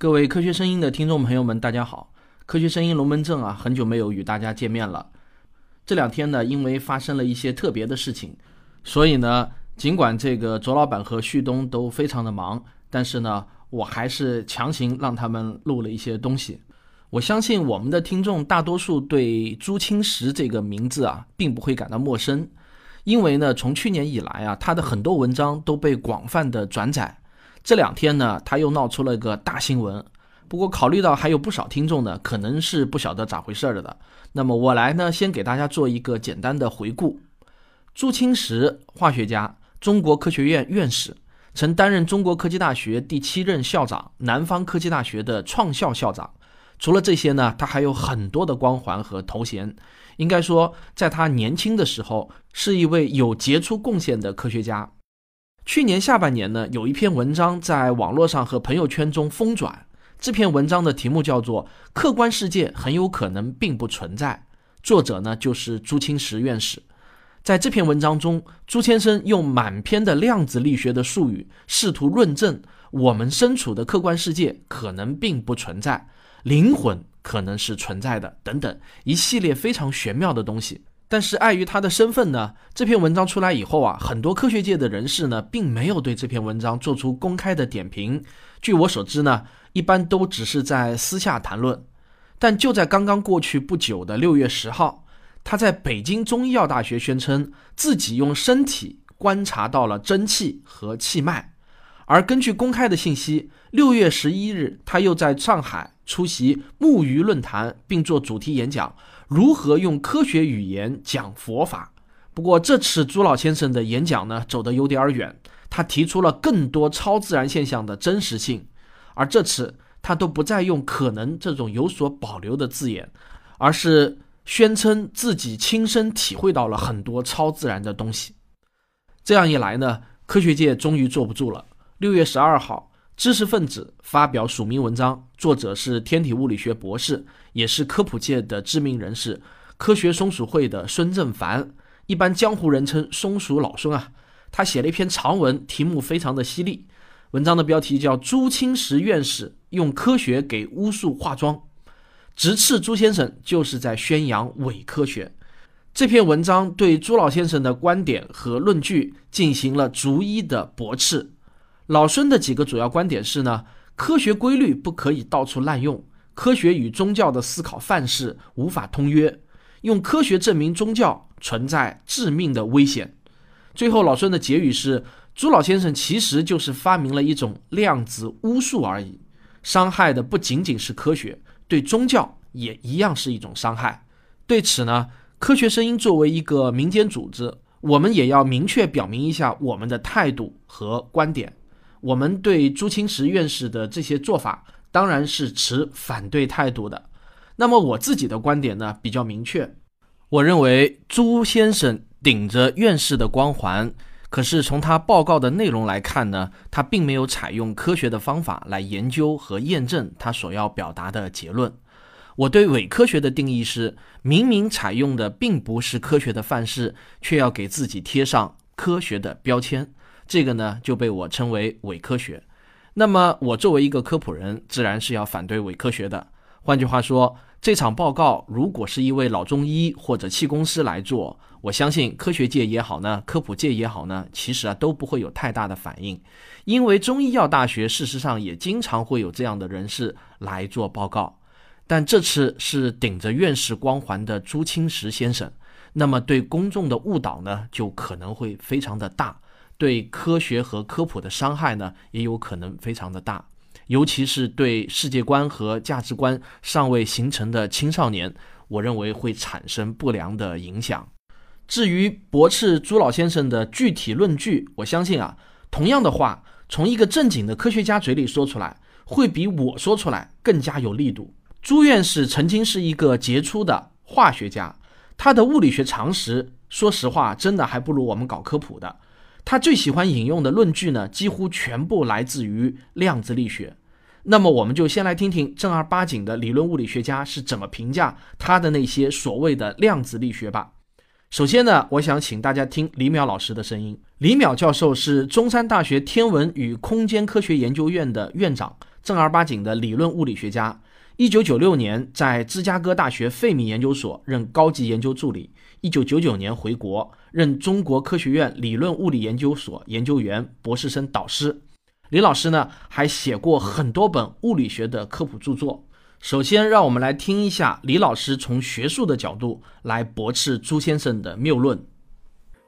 各位科学声音的听众朋友们，大家好！科学声音龙门阵啊，很久没有与大家见面了。这两天呢，因为发生了一些特别的事情，所以呢，尽管这个卓老板和旭东都非常的忙，但是呢，我还是强行让他们录了一些东西。我相信我们的听众大多数对朱清时这个名字啊，并不会感到陌生，因为呢，从去年以来啊，他的很多文章都被广泛的转载。这两天呢，他又闹出了一个大新闻。不过考虑到还有不少听众呢，可能是不晓得咋回事儿的，那么我来呢，先给大家做一个简单的回顾。朱清时，化学家，中国科学院院士，曾担任中国科技大学第七任校长，南方科技大学的创校校长。除了这些呢，他还有很多的光环和头衔。应该说，在他年轻的时候，是一位有杰出贡献的科学家。去年下半年呢，有一篇文章在网络上和朋友圈中疯转。这篇文章的题目叫做《客观世界很有可能并不存在》，作者呢就是朱清时院士。在这篇文章中，朱先生用满篇的量子力学的术语，试图论证我们身处的客观世界可能并不存在，灵魂可能是存在的，等等一系列非常玄妙的东西。但是碍于他的身份呢，这篇文章出来以后啊，很多科学界的人士呢，并没有对这篇文章做出公开的点评。据我所知呢，一般都只是在私下谈论。但就在刚刚过去不久的六月十号，他在北京中医药大学宣称自己用身体观察到了真气和气脉。而根据公开的信息，六月十一日，他又在上海出席木鱼论坛，并做主题演讲。如何用科学语言讲佛法？不过这次朱老先生的演讲呢，走得有点远。他提出了更多超自然现象的真实性，而这次他都不再用“可能”这种有所保留的字眼，而是宣称自己亲身体会到了很多超自然的东西。这样一来呢，科学界终于坐不住了。六月十二号。知识分子发表署名文章，作者是天体物理学博士，也是科普界的知名人士，科学松鼠会的孙正凡，一般江湖人称松鼠老孙啊。他写了一篇长文，题目非常的犀利，文章的标题叫《朱清时院士用科学给巫术化妆》，直斥朱先生就是在宣扬伪科学。这篇文章对朱老先生的观点和论据进行了逐一的驳斥。老孙的几个主要观点是呢，科学规律不可以到处滥用，科学与宗教的思考范式无法通约，用科学证明宗教存在致命的危险。最后，老孙的结语是：朱老先生其实就是发明了一种量子巫术而已，伤害的不仅仅是科学，对宗教也一样是一种伤害。对此呢，科学声音作为一个民间组织，我们也要明确表明一下我们的态度和观点。我们对朱清时院士的这些做法当然是持反对态度的。那么我自己的观点呢比较明确，我认为朱先生顶着院士的光环，可是从他报告的内容来看呢，他并没有采用科学的方法来研究和验证他所要表达的结论。我对伪科学的定义是：明明采用的并不是科学的范式，却要给自己贴上科学的标签。这个呢就被我称为伪科学，那么我作为一个科普人，自然是要反对伪科学的。换句话说，这场报告如果是一位老中医或者气功师来做，我相信科学界也好呢，科普界也好呢，其实啊都不会有太大的反应，因为中医药大学事实上也经常会有这样的人士来做报告，但这次是顶着院士光环的朱清时先生，那么对公众的误导呢，就可能会非常的大。对科学和科普的伤害呢，也有可能非常的大，尤其是对世界观和价值观尚未形成的青少年，我认为会产生不良的影响。至于驳斥朱老先生的具体论据，我相信啊，同样的话从一个正经的科学家嘴里说出来，会比我说出来更加有力度。朱院士曾经是一个杰出的化学家，他的物理学常识，说实话，真的还不如我们搞科普的。他最喜欢引用的论据呢，几乎全部来自于量子力学。那么，我们就先来听听正儿八经的理论物理学家是怎么评价他的那些所谓的量子力学吧。首先呢，我想请大家听李淼老师的声音。李淼教授是中山大学天文与空间科学研究院的院长，正儿八经的理论物理学家。一九九六年在芝加哥大学费米研究所任高级研究助理，一九九九年回国任中国科学院理论物理研究所研究员、博士生导师。李老师呢，还写过很多本物理学的科普著作。首先，让我们来听一下李老师从学术的角度来驳斥朱先生的谬论。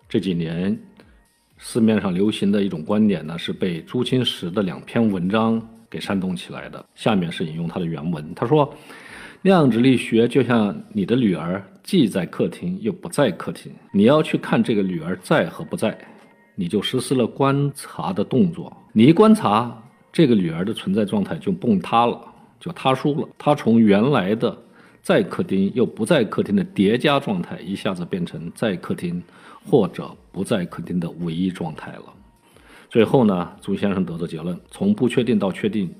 这几年市面上流行的一种观点呢，是被朱清时的两篇文章给煽动起来的。下面是引用他的原文，他说：“量子力学就像你的女儿，既在客厅又不在客厅，你要去看这个女儿在和不在，你就实施了观察的动作。你一观察，这个女儿的存在状态就崩塌了。”就他输了，她从原来的在客厅又不在客厅的叠加状态，一下子变成在客厅或者不在客厅的唯一状态了。最后呢，朱先生得出结论：从不确定到确定，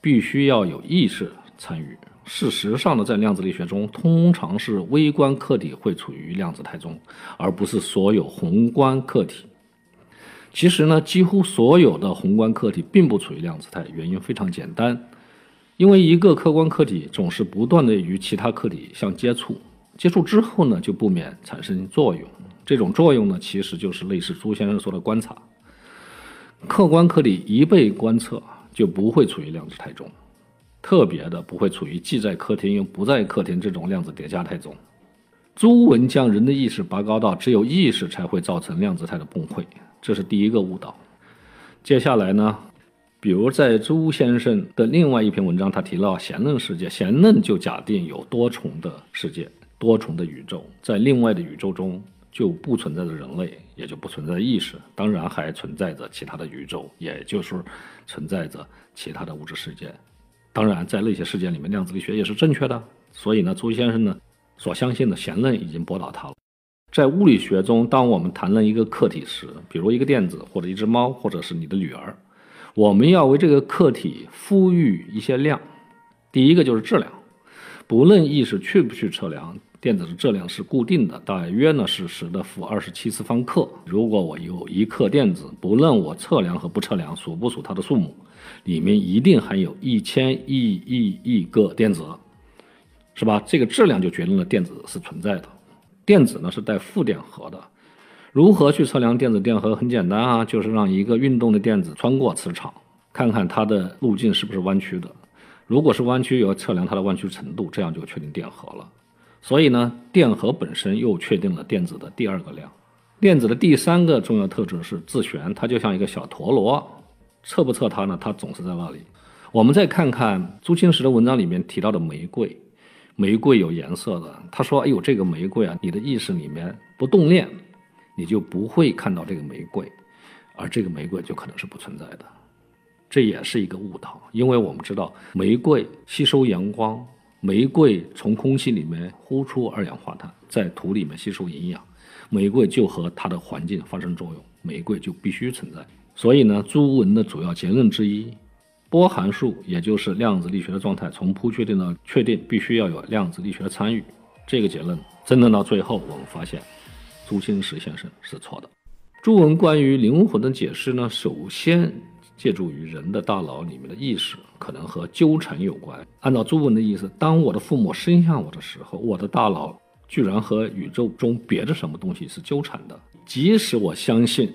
必须要有意识参与。事实上呢，在量子力学中，通常是微观客体会处于量子态中，而不是所有宏观客体。其实呢，几乎所有的宏观客体并不处于量子态，原因非常简单。因为一个客观客体总是不断的与其他客体相接触，接触之后呢，就不免产生作用。这种作用呢，其实就是类似朱先生说的观察。客观客体一被观测，就不会处于量子态中，特别的不会处于既在客厅又不在客厅这种量子叠加态中。朱文将人的意识拔高到只有意识才会造成量子态的崩溃，这是第一个误导。接下来呢？比如在朱先生的另外一篇文章，他提到弦论世界，弦论就假定有多重的世界、多重的宇宙，在另外的宇宙中就不存在着人类，也就不存在意识，当然还存在着其他的宇宙，也就是存在着其他的物质世界。当然，在那些事件里面，量子力学也是正确的。所以呢，朱先生呢所相信的弦论已经驳倒他了。在物理学中，当我们谈论一个客体时，比如一个电子，或者一只猫，或者是你的女儿。我们要为这个客体赋予一些量，第一个就是质量，不论意识去不去测量，电子的质量是固定的，大约呢是十的负二十七次方克。如果我有一克电子，不论我测量和不测量，数不数它的数目，里面一定含有一千亿亿亿个电子，是吧？这个质量就决定了电子是存在的。电子呢是带负电荷的。如何去测量电子电荷？很简单啊，就是让一个运动的电子穿过磁场，看看它的路径是不是弯曲的。如果是弯曲，要测量它的弯曲程度，这样就确定电荷了。所以呢，电荷本身又确定了电子的第二个量。电子的第三个重要特质是自旋，它就像一个小陀螺，测不测它呢？它总是在那里。我们再看看朱清时的文章里面提到的玫瑰，玫瑰有颜色的。他说：“哎呦，这个玫瑰啊，你的意识里面不动念。”你就不会看到这个玫瑰，而这个玫瑰就可能是不存在的，这也是一个误导。因为我们知道，玫瑰吸收阳光，玫瑰从空气里面呼出二氧化碳，在土里面吸收营养，玫瑰就和它的环境发生作用，玫瑰就必须存在。所以呢，朱文的主要结论之一，波函数也就是量子力学的状态，从不确定到确定，必须要有量子力学的参与。这个结论真的到最后，我们发现。朱清时先生是错的。朱文关于灵魂的解释呢，首先借助于人的大脑里面的意识，可能和纠缠有关。按照朱文的意思，当我的父母生下我的时候，我的大脑居然和宇宙中别的什么东西是纠缠的。即使我相信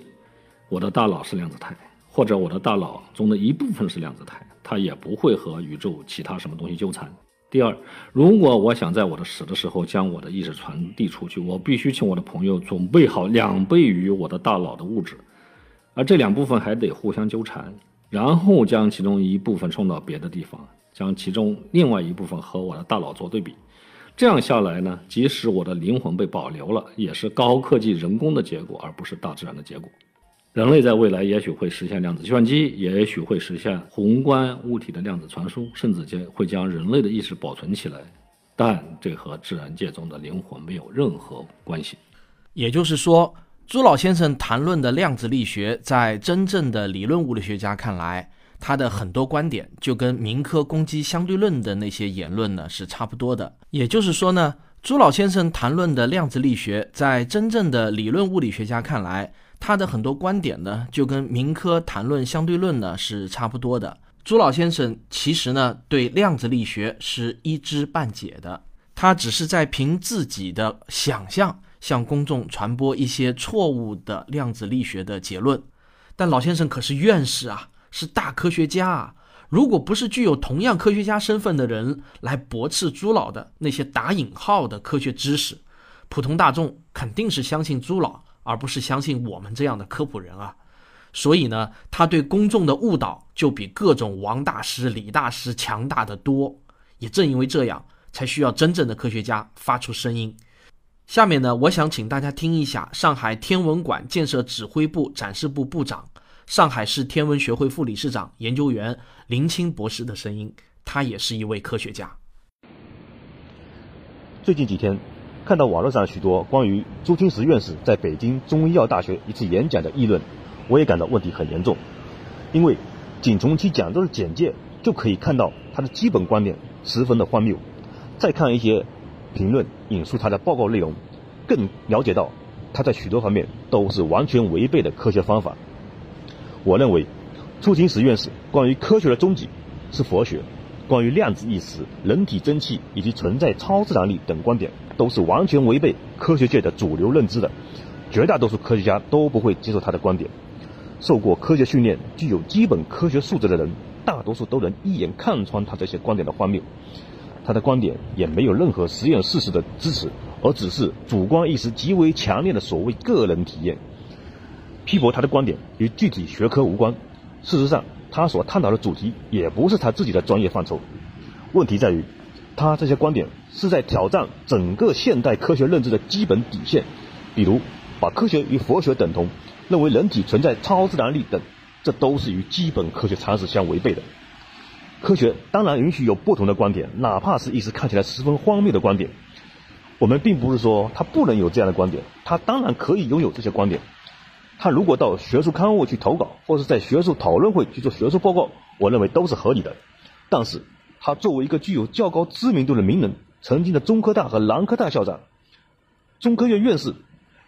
我的大脑是量子态，或者我的大脑中的一部分是量子态，它也不会和宇宙其他什么东西纠缠。第二，如果我想在我的死的时候将我的意识传递出去，我必须请我的朋友准备好两倍于我的大脑的物质，而这两部分还得互相纠缠，然后将其中一部分送到别的地方，将其中另外一部分和我的大脑做对比。这样下来呢，即使我的灵魂被保留了，也是高科技人工的结果，而不是大自然的结果。人类在未来也许会实现量子计算机，也许会实现宏观物体的量子传输，甚至将会将人类的意识保存起来，但这和自然界中的灵魂没有任何关系。也就是说，朱老先生谈论的量子力学，在真正的理论物理学家看来，他的很多观点就跟民科攻击相对论的那些言论呢是差不多的。也就是说呢。朱老先生谈论的量子力学，在真正的理论物理学家看来，他的很多观点呢，就跟民科谈论相对论呢是差不多的。朱老先生其实呢，对量子力学是一知半解的，他只是在凭自己的想象向公众传播一些错误的量子力学的结论。但老先生可是院士啊，是大科学家啊。如果不是具有同样科学家身份的人来驳斥朱老的那些打引号的科学知识，普通大众肯定是相信朱老，而不是相信我们这样的科普人啊。所以呢，他对公众的误导就比各种王大师、李大师强大的多。也正因为这样，才需要真正的科学家发出声音。下面呢，我想请大家听一下上海天文馆建设指挥部展示部部长。上海市天文学会副理事长、研究员林清博士的声音，他也是一位科学家。最近几天，看到网络上许多关于朱清时院士在北京中医药大学一次演讲的议论，我也感到问题很严重。因为仅从其讲座的简介就可以看到他的基本观点十分的荒谬，再看一些评论引述他的报告内容，更了解到他在许多方面都是完全违背的科学方法。我认为，朱清时院士关于科学的终极是佛学，关于量子意识、人体真气以及存在超自然力等观点，都是完全违背科学界的主流认知的。绝大多数科学家都不会接受他的观点。受过科学训练、具有基本科学素质的人，大多数都能一眼看穿他这些观点的荒谬。他的观点也没有任何实验事实的支持，而只是主观意识极为强烈的所谓个人体验。批驳他的观点与具体学科无关。事实上，他所探讨的主题也不是他自己的专业范畴。问题在于，他这些观点是在挑战整个现代科学认知的基本底线，比如把科学与佛学等同，认为人体存在超自然力等，这都是与基本科学常识相违背的。科学当然允许有不同的观点，哪怕是一时看起来十分荒谬的观点。我们并不是说他不能有这样的观点，他当然可以拥有这些观点。他如果到学术刊物去投稿，或是在学术讨论会去做学术报告，我认为都是合理的。但是，他作为一个具有较高知名度的名人，曾经的中科大和南科大校长、中科院院士，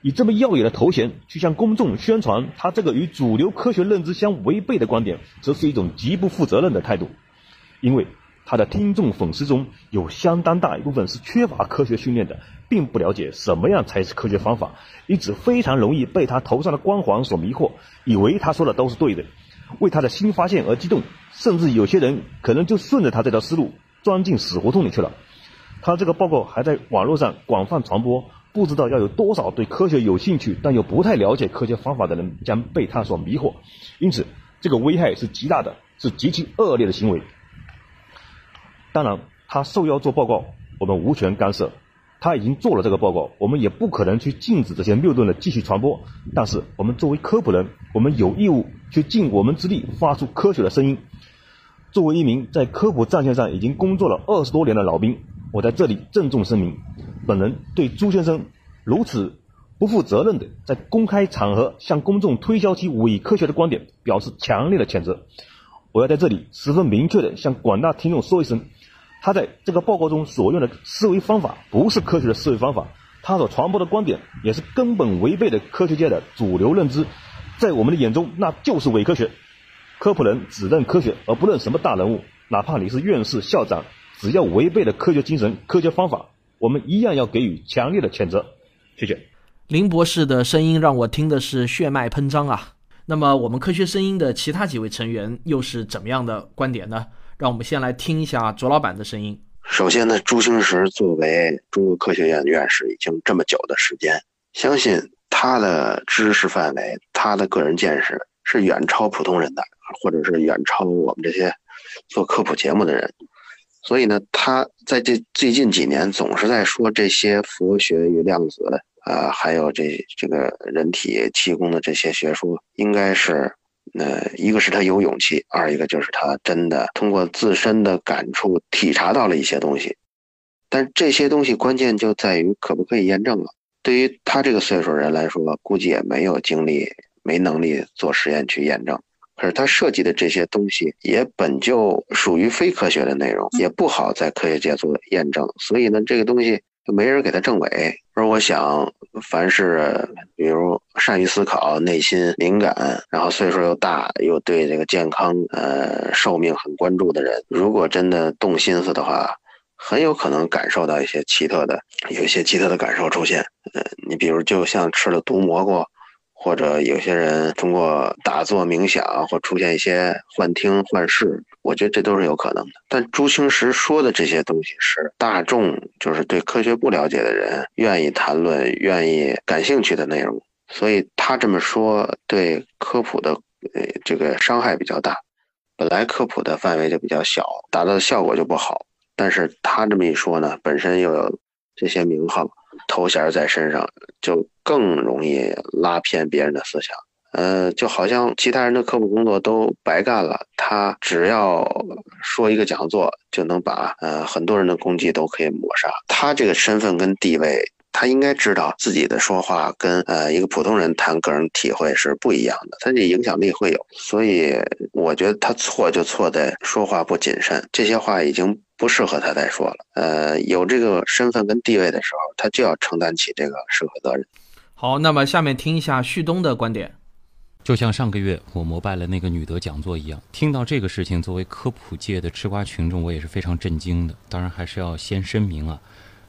以这么耀眼的头衔去向公众宣传他这个与主流科学认知相违背的观点，则是一种极不负责任的态度，因为。他的听众粉丝中有相当大一部分是缺乏科学训练的，并不了解什么样才是科学方法，因此非常容易被他头上的光环所迷惑，以为他说的都是对的，为他的新发现而激动，甚至有些人可能就顺着他这条思路钻进死胡同里去了。他这个报告还在网络上广泛传播，不知道要有多少对科学有兴趣但又不太了解科学方法的人将被他所迷惑，因此这个危害是极大的，是极其恶劣的行为。当然，他受邀做报告，我们无权干涉。他已经做了这个报告，我们也不可能去禁止这些谬论的继续传播。但是，我们作为科普人，我们有义务去尽我们之力，发出科学的声音。作为一名在科普战线上已经工作了二十多年的老兵，我在这里郑重声明：本人对朱先生如此不负责任的在公开场合向公众推销其伪科学的观点，表示强烈的谴责。我要在这里十分明确的向广大听众说一声。他在这个报告中所用的思维方法不是科学的思维方法，他所传播的观点也是根本违背的科学界的主流认知，在我们的眼中那就是伪科学。科普人只认科学而不认什么大人物，哪怕你是院士、校长，只要违背了科学精神、科学方法，我们一样要给予强烈的谴责。谢谢。林博士的声音让我听的是血脉喷张啊。那么我们科学声音的其他几位成员又是怎么样的观点呢？让我们先来听一下卓老板的声音。首先呢，朱清时作为中国科学院院士，已经这么久的时间，相信他的知识范围、他的个人见识是远超普通人的，或者是远超我们这些做科普节目的人。所以呢，他在这最近几年总是在说这些佛学与量子，呃，还有这这个人体气功的这些学说，应该是。那一个是他有勇气，二一个就是他真的通过自身的感触体察到了一些东西，但这些东西关键就在于可不可以验证了。对于他这个岁数人来说，估计也没有精力、没能力做实验去验证。可是他设计的这些东西也本就属于非科学的内容，也不好在科学界做验证。所以呢，这个东西没人给他证伪。而我想，凡是比如善于思考、内心敏感，然后岁数又大，又对这个健康、呃寿命很关注的人，如果真的动心思的话，很有可能感受到一些奇特的，有一些奇特的感受出现。呃，你比如就像吃了毒蘑菇。或者有些人通过打坐冥想，或出现一些幻听幻视，我觉得这都是有可能的。但朱清时说的这些东西是大众，就是对科学不了解的人愿意谈论、愿意感兴趣的内容，所以他这么说对科普的呃这个伤害比较大。本来科普的范围就比较小，达到的效果就不好。但是他这么一说呢，本身又有这些名号。头衔在身上，就更容易拉偏别人的思想。呃，就好像其他人的科普工作都白干了，他只要说一个讲座，就能把呃很多人的功绩都可以抹杀。他这个身份跟地位，他应该知道自己的说话跟呃一个普通人谈个人体会是不一样的，他这影响力会有。所以我觉得他错就错在说话不谨慎，这些话已经。不适合他再说了。呃，有这个身份跟地位的时候，他就要承担起这个社会责任。好，那么下面听一下旭东的观点。就像上个月我膜拜了那个女德讲座一样，听到这个事情，作为科普界的吃瓜群众，我也是非常震惊的。当然，还是要先声明啊，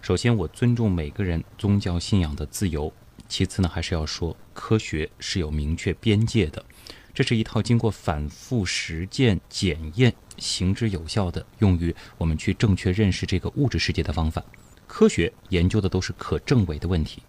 首先我尊重每个人宗教信仰的自由。其次呢，还是要说科学是有明确边界的。这是一套经过反复实践、检验、行之有效的，用于我们去正确认识这个物质世界的方法。科学研究的都是可证伪的问题。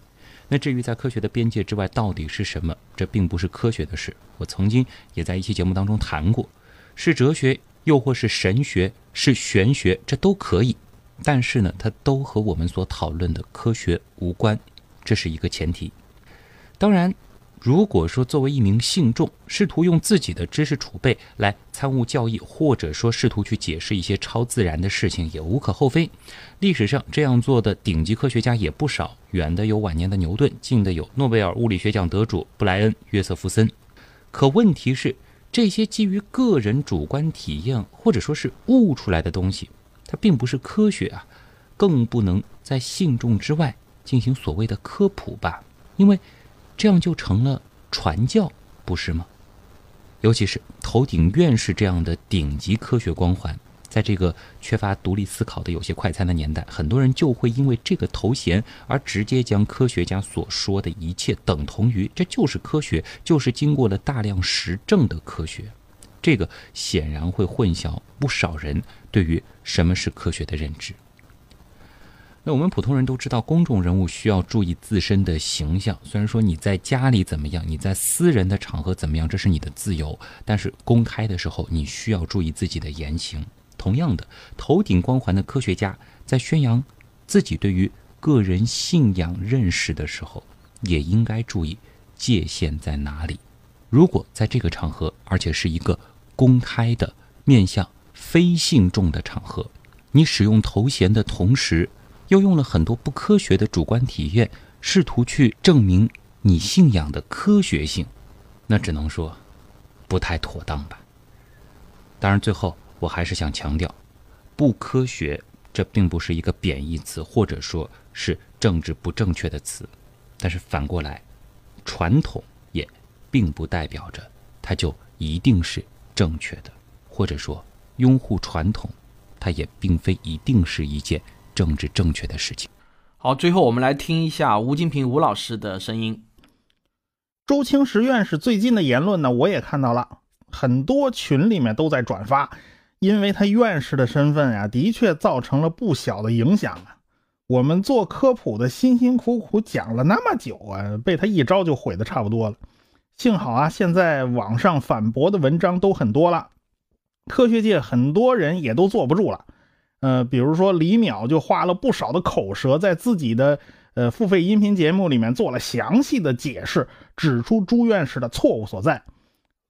那至于在科学的边界之外到底是什么，这并不是科学的事。我曾经也在一期节目当中谈过，是哲学，又或是神学，是玄学，这都可以。但是呢，它都和我们所讨论的科学无关，这是一个前提。当然。如果说作为一名信众，试图用自己的知识储备来参悟教义，或者说试图去解释一些超自然的事情，也无可厚非。历史上这样做的顶级科学家也不少，远的有晚年的牛顿，近的有诺贝尔物理学奖得主布莱恩·约瑟夫森。可问题是，这些基于个人主观体验或者说是悟出来的东西，它并不是科学啊，更不能在信众之外进行所谓的科普吧，因为。这样就成了传教，不是吗？尤其是头顶院士这样的顶级科学光环，在这个缺乏独立思考的有些快餐的年代，很多人就会因为这个头衔而直接将科学家所说的一切等同于这就是科学，就是经过了大量实证的科学。这个显然会混淆不少人对于什么是科学的认知。那我们普通人都知道，公众人物需要注意自身的形象。虽然说你在家里怎么样，你在私人的场合怎么样，这是你的自由，但是公开的时候，你需要注意自己的言行。同样的，头顶光环的科学家在宣扬自己对于个人信仰认识的时候，也应该注意界限在哪里。如果在这个场合，而且是一个公开的面向非信众的场合，你使用头衔的同时，又用了很多不科学的主观体验，试图去证明你信仰的科学性，那只能说不太妥当吧。当然，最后我还是想强调，不科学这并不是一个贬义词，或者说是政治不正确的词。但是反过来，传统也并不代表着它就一定是正确的，或者说拥护传统，它也并非一定是一件。政治正确的事情。好，最后我们来听一下吴金平吴老师的声音。周清时院士最近的言论呢，我也看到了，很多群里面都在转发，因为他院士的身份啊，的确造成了不小的影响啊。我们做科普的辛辛苦苦讲了那么久啊，被他一招就毁的差不多了。幸好啊，现在网上反驳的文章都很多了，科学界很多人也都坐不住了。呃，比如说李淼就花了不少的口舌，在自己的呃付费音频节目里面做了详细的解释，指出朱院士的错误所在。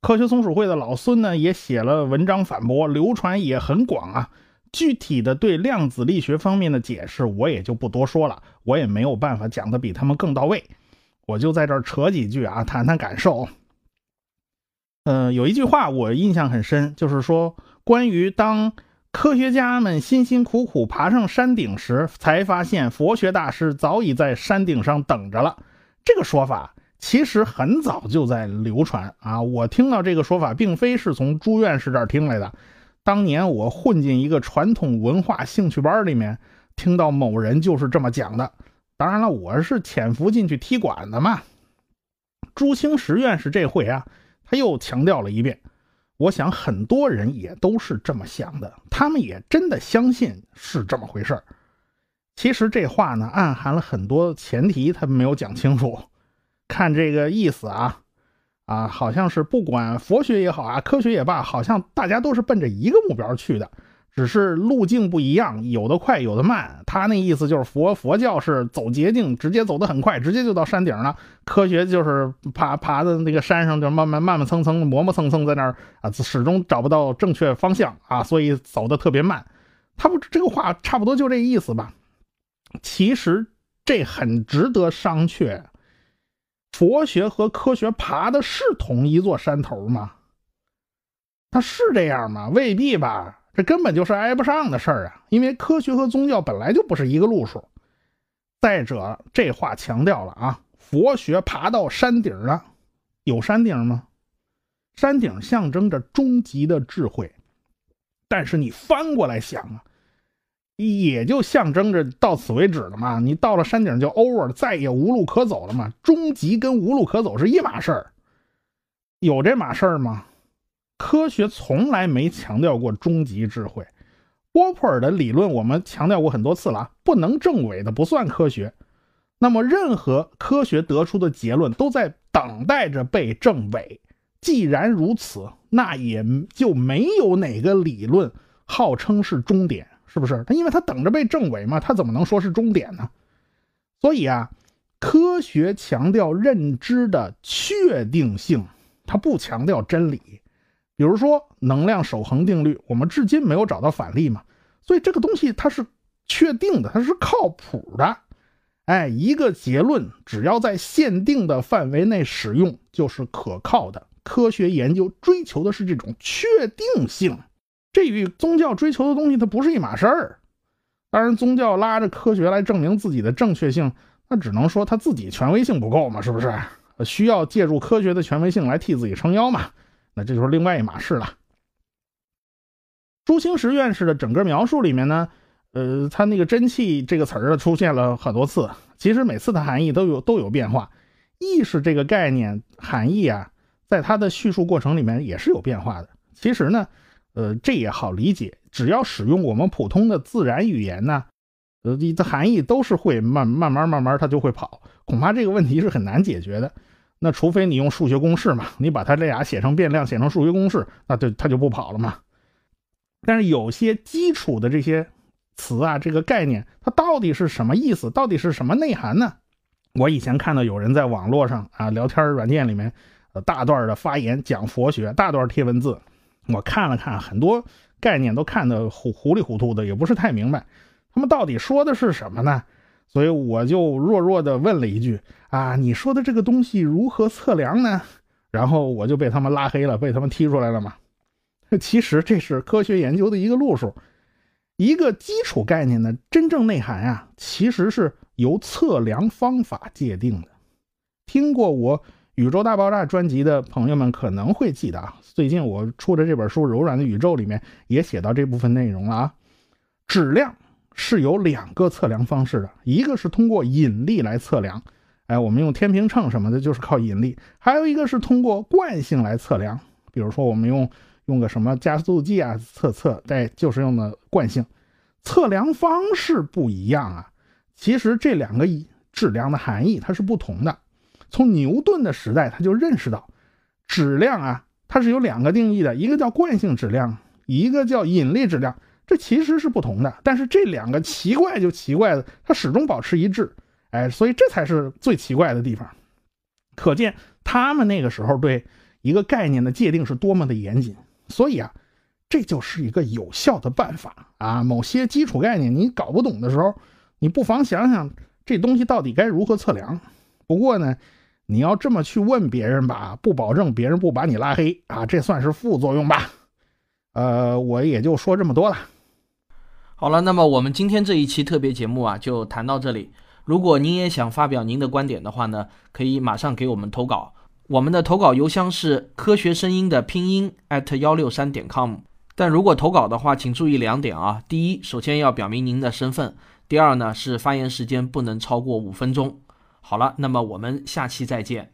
科学松鼠会的老孙呢，也写了文章反驳，流传也很广啊。具体的对量子力学方面的解释，我也就不多说了，我也没有办法讲的比他们更到位，我就在这儿扯几句啊，谈谈感受。嗯，有一句话我印象很深，就是说关于当。科学家们辛辛苦苦爬上山顶时，才发现佛学大师早已在山顶上等着了。这个说法其实很早就在流传啊！我听到这个说法，并非是从朱院士这儿听来的。当年我混进一个传统文化兴趣班里面，听到某人就是这么讲的。当然了，我是潜伏进去踢馆的嘛。朱清时院士这回啊，他又强调了一遍。我想很多人也都是这么想的，他们也真的相信是这么回事其实这话呢，暗含了很多前提，他没有讲清楚。看这个意思啊，啊，好像是不管佛学也好啊，科学也罢，好像大家都是奔着一个目标去的。只是路径不一样，有的快，有的慢。他那意思就是佛佛教是走捷径，直接走得很快，直接就到山顶了。科学就是爬爬的那个山上，就慢慢慢慢蹭蹭磨磨蹭蹭在那儿啊，始终找不到正确方向啊，所以走的特别慢。他不这个话差不多就这意思吧？其实这很值得商榷。佛学和科学爬的是同一座山头吗？他是这样吗？未必吧。这根本就是挨不上的事儿啊！因为科学和宗教本来就不是一个路数。再者，这话强调了啊，佛学爬到山顶了，有山顶吗？山顶象征着终极的智慧，但是你翻过来想啊，也就象征着到此为止了嘛。你到了山顶就 over 了，再也无路可走了嘛。终极跟无路可走是一码事儿，有这码事儿吗？科学从来没强调过终极智慧。波普尔的理论我们强调过很多次了，不能证伪的不算科学。那么，任何科学得出的结论都在等待着被证伪。既然如此，那也就没有哪个理论号称是终点，是不是？他因为他等着被证伪嘛，他怎么能说是终点呢？所以啊，科学强调认知的确定性，它不强调真理。比如说能量守恒定律，我们至今没有找到反例嘛，所以这个东西它是确定的，它是靠谱的。哎，一个结论只要在限定的范围内使用，就是可靠的。科学研究追求的是这种确定性，这与宗教追求的东西它不是一码事儿。当然，宗教拉着科学来证明自己的正确性，那只能说他自己权威性不够嘛，是不是？需要借助科学的权威性来替自己撑腰嘛？那这就是另外一码事了。朱清时院士的整个描述里面呢，呃，他那个“真气”这个词儿出现了很多次，其实每次的含义都有都有变化。意识这个概念含义啊，在他的叙述过程里面也是有变化的。其实呢，呃，这也好理解，只要使用我们普通的自然语言呢，呃，你的含义都是会慢慢慢慢慢它就会跑。恐怕这个问题是很难解决的。那除非你用数学公式嘛，你把它这俩写成变量，写成数学公式，那就它就不跑了嘛。但是有些基础的这些词啊，这个概念，它到底是什么意思？到底是什么内涵呢？我以前看到有人在网络上啊，聊天软件里面，呃，大段的发言讲佛学，大段贴文字，我看了看，很多概念都看得糊糊里糊涂的，也不是太明白，他们到底说的是什么呢？所以我就弱弱的问了一句：“啊，你说的这个东西如何测量呢？”然后我就被他们拉黑了，被他们踢出来了嘛。其实这是科学研究的一个路数，一个基础概念的真正内涵啊，其实是由测量方法界定的。听过我《宇宙大爆炸》专辑的朋友们可能会记得啊，最近我出的这本书《柔软的宇宙》里面也写到这部分内容了啊，质量。是有两个测量方式的，一个是通过引力来测量，哎，我们用天平秤什么的，就是靠引力；还有一个是通过惯性来测量，比如说我们用用个什么加速计啊测测，哎，就是用的惯性。测量方式不一样啊，其实这两个质量的含义它是不同的。从牛顿的时代他就认识到，质量啊，它是有两个定义的，一个叫惯性质量，一个叫引力质量。这其实是不同的，但是这两个奇怪就奇怪的，它始终保持一致，哎，所以这才是最奇怪的地方。可见他们那个时候对一个概念的界定是多么的严谨。所以啊，这就是一个有效的办法啊。某些基础概念你搞不懂的时候，你不妨想想这东西到底该如何测量。不过呢，你要这么去问别人吧，不保证别人不把你拉黑啊，这算是副作用吧。呃，我也就说这么多了。好了，那么我们今天这一期特别节目啊，就谈到这里。如果您也想发表您的观点的话呢，可以马上给我们投稿。我们的投稿邮箱是科学声音的拼音 at 幺六三点 com。但如果投稿的话，请注意两点啊。第一，首先要表明您的身份；第二呢，是发言时间不能超过五分钟。好了，那么我们下期再见。